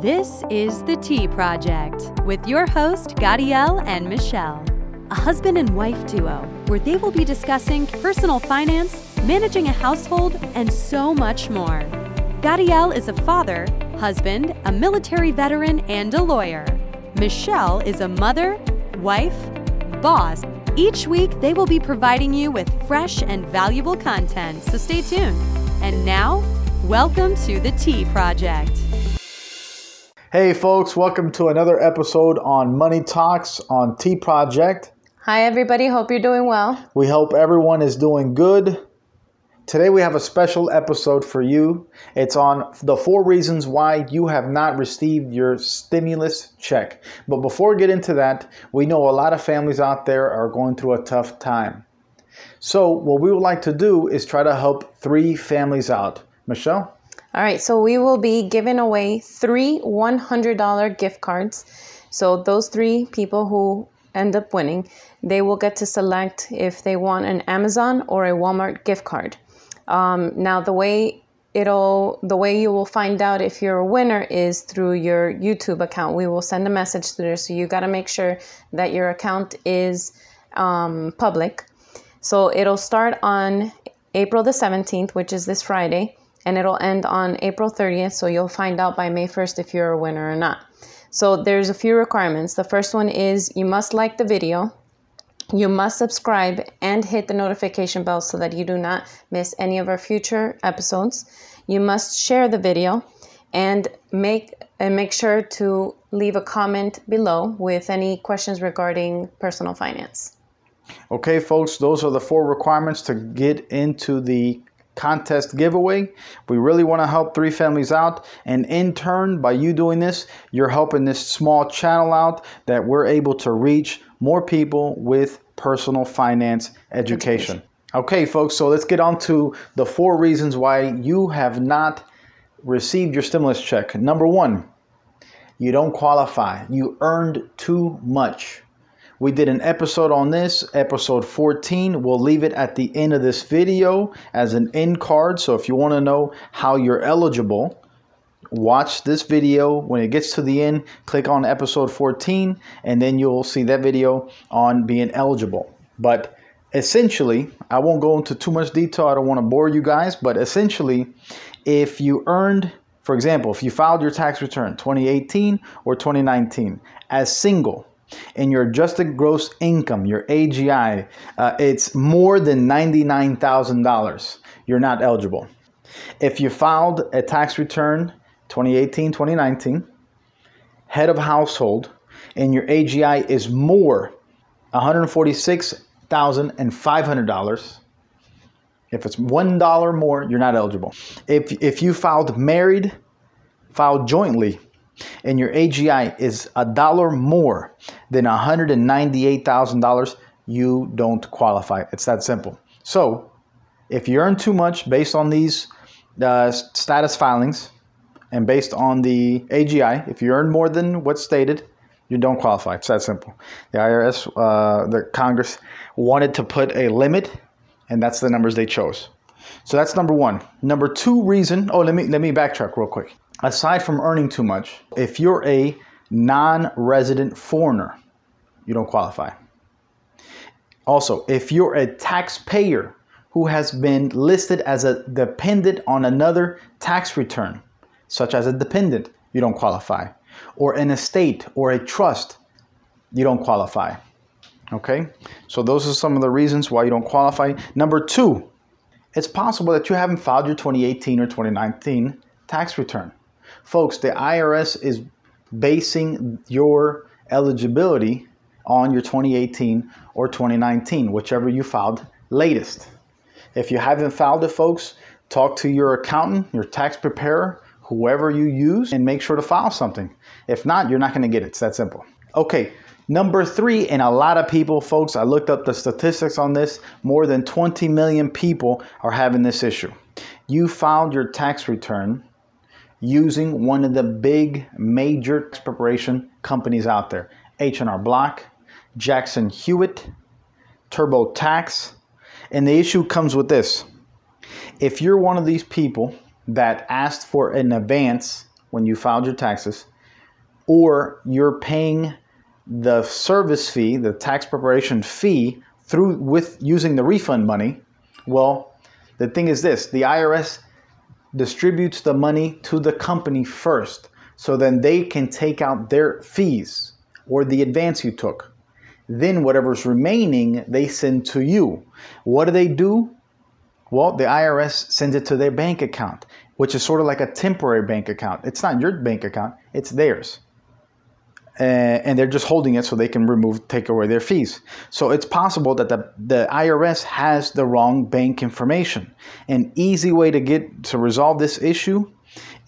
This is The Tea Project with your host, Gadiel and Michelle, a husband and wife duo where they will be discussing personal finance, managing a household, and so much more. Gadiel is a father, husband, a military veteran, and a lawyer. Michelle is a mother, wife, boss. Each week, they will be providing you with fresh and valuable content, so stay tuned. And now, welcome to The Tea Project. Hey, folks, welcome to another episode on Money Talks on Tea Project. Hi, everybody. Hope you're doing well. We hope everyone is doing good. Today, we have a special episode for you. It's on the four reasons why you have not received your stimulus check. But before we get into that, we know a lot of families out there are going through a tough time. So, what we would like to do is try to help three families out. Michelle? All right, so we will be giving away three $100 gift cards. So, those three people who end up winning, they will get to select if they want an Amazon or a Walmart gift card. Um, now, the way it'll the way you will find out if you're a winner is through your YouTube account. We will send a message to there, so you got to make sure that your account is um, public. So it'll start on April the 17th, which is this Friday, and it'll end on April 30th. So you'll find out by May 1st if you're a winner or not. So there's a few requirements. The first one is you must like the video. You must subscribe and hit the notification bell so that you do not miss any of our future episodes. You must share the video and make and make sure to leave a comment below with any questions regarding personal finance. Okay, folks, those are the four requirements to get into the contest giveaway. We really want to help three families out. And in turn, by you doing this, you're helping this small channel out that we're able to reach more people with personal finance education. education. Okay, folks, so let's get on to the four reasons why you have not received your stimulus check. Number one, you don't qualify. You earned too much. We did an episode on this, episode 14. We'll leave it at the end of this video as an end card. So if you want to know how you're eligible, watch this video. When it gets to the end, click on episode 14, and then you'll see that video on being eligible. But essentially, I won't go into too much detail. I don't want to bore you guys, but essentially, if you earned, for example, if you filed your tax return 2018 or 2019 as single, and your adjusted gross income, your AGI, uh, it's more than $99,000, you're not eligible. If you filed a tax return 2018, 2019, head of household, and your AGI is more $146,500, if it's $1 more, you're not eligible. If, if you filed married, filed jointly, and your AGI is a dollar more than $198,000, you don't qualify. It's that simple. So, if you earn too much based on these uh, status filings and based on the AGI, if you earn more than what's stated, you don't qualify. It's that simple. The IRS, uh, the Congress wanted to put a limit, and that's the numbers they chose. So that's number one. Number two reason. Oh, let me let me backtrack real quick aside from earning too much, if you're a non resident foreigner, you don't qualify. Also, if you're a taxpayer who has been listed as a dependent on another tax return, such as a dependent, you don't qualify. Or an estate or a trust, you don't qualify. Okay? So, those are some of the reasons why you don't qualify. Number two, it's possible that you haven't filed your 2018 or 2019 tax return. Folks, the IRS is basing your eligibility on your 2018 or 2019, whichever you filed latest. If you haven't filed it, folks, talk to your accountant, your tax preparer, whoever you use, and make sure to file something. If not, you're not going to get it. It's that simple. Okay, number three, and a lot of people, folks, I looked up the statistics on this, more than 20 million people are having this issue. You filed your tax return using one of the big major tax preparation companies out there H&R Block, Jackson Hewitt, TurboTax. And the issue comes with this. If you're one of these people that asked for an advance when you filed your taxes, or you're paying the service fee, the tax preparation fee through with using the refund money, well, the thing is this, the IRS distributes the money to the company first. So then they can take out their fees or the advance you took. Then whatever's remaining, they send to you. What do they do? Well, the IRS sends it to their bank account, which is sort of like a temporary bank account. It's not your bank account, it's theirs. Uh, and they're just holding it so they can remove, take away their fees. So it's possible that the, the IRS has the wrong bank information. An easy way to get to resolve this issue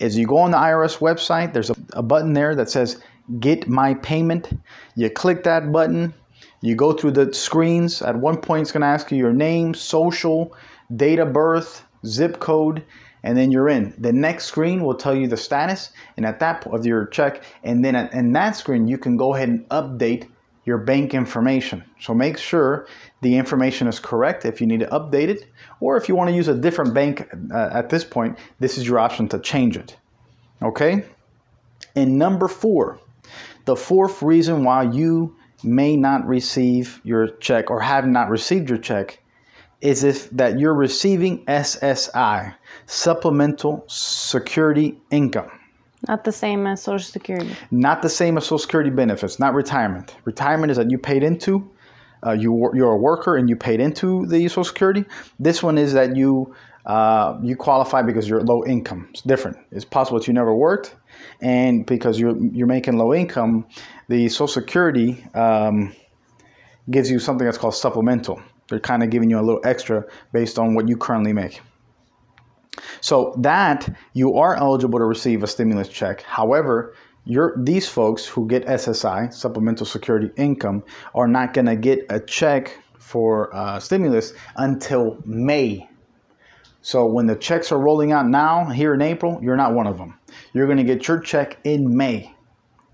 is you go on the IRS website, there's a, a button there that says Get My Payment. You click that button, you go through the screens. At one point, it's going to ask you your name, social, date of birth, zip code, and then you're in. The next screen will tell you the status and at that of your check, and then in that screen you can go ahead and update your bank information. So make sure the information is correct if you need to update it, or if you want to use a different bank uh, at this point, this is your option to change it. Okay? And number four, the fourth reason why you may not receive your check or have not received your check is if that you're receiving SSI, supplemental security income. Not the same as Social Security. Not the same as Social Security benefits, not retirement. Retirement is that you paid into, uh, you, you're a worker and you paid into the Social Security. This one is that you uh, you qualify because you're low income. It's different. It's possible that you never worked, and because you're you're making low income, the Social Security um, gives you something that's called supplemental. They're kind of giving you a little extra based on what you currently make. So that you are eligible to receive a stimulus check. However, these folks who get SSI, supplemental security income, are not going to get a check for uh, stimulus until May. So when the checks are rolling out now here in April, you're not one of them. You're going to get your check in May.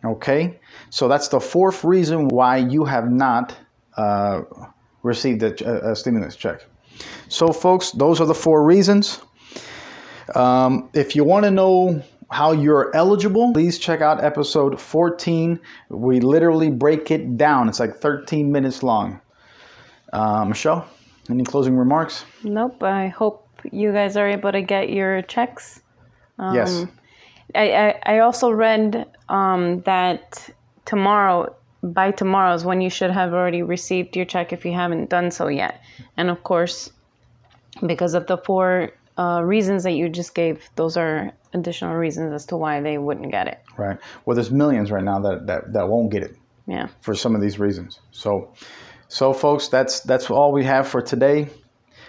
Okay? So that's the fourth reason why you have not uh, received a, a, stimulus check. So, folks, those are the four reasons. Um, if you want to know how you're eligible, please check out episode 14. We literally break it down, it's like 13 minutes long. Uh, Michelle, any closing remarks? Nope. I hope you guys are able to get your checks. Um, yes. I, I, I also read um, that tomorrow by tomorrow is when you should have already received your check if you haven't done so yet. And of course, because of the four uh, reasons that you just gave, those are additional reasons as to why they wouldn't get it. Right. Well, there's millions right now that, that, that won't get it. Yeah. For some of these reasons. So, so folks, that's that's all we have for today.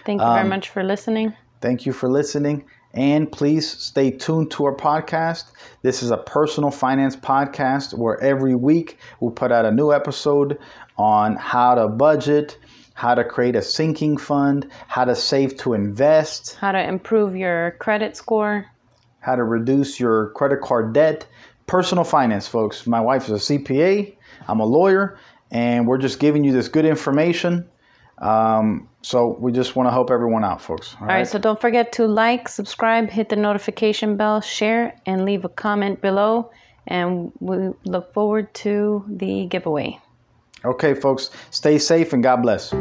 Thank you um, very much for listening. Thank you for listening. And please stay tuned to our podcast. This is a personal finance podcast where every week we put out a new episode on how to budget, how to create a sinking fund, how to save to invest, how to improve your credit score, how to reduce your credit card debt. Personal finance, folks. My wife is a CPA, I'm a lawyer, and we're just giving you this good information um, so we just want to help everyone out, folks. All, all right? right. So don't forget to like, subscribe, hit the notification bell, share, and leave a comment below. And we look forward to the giveaway. Okay, folks. Stay safe and God bless.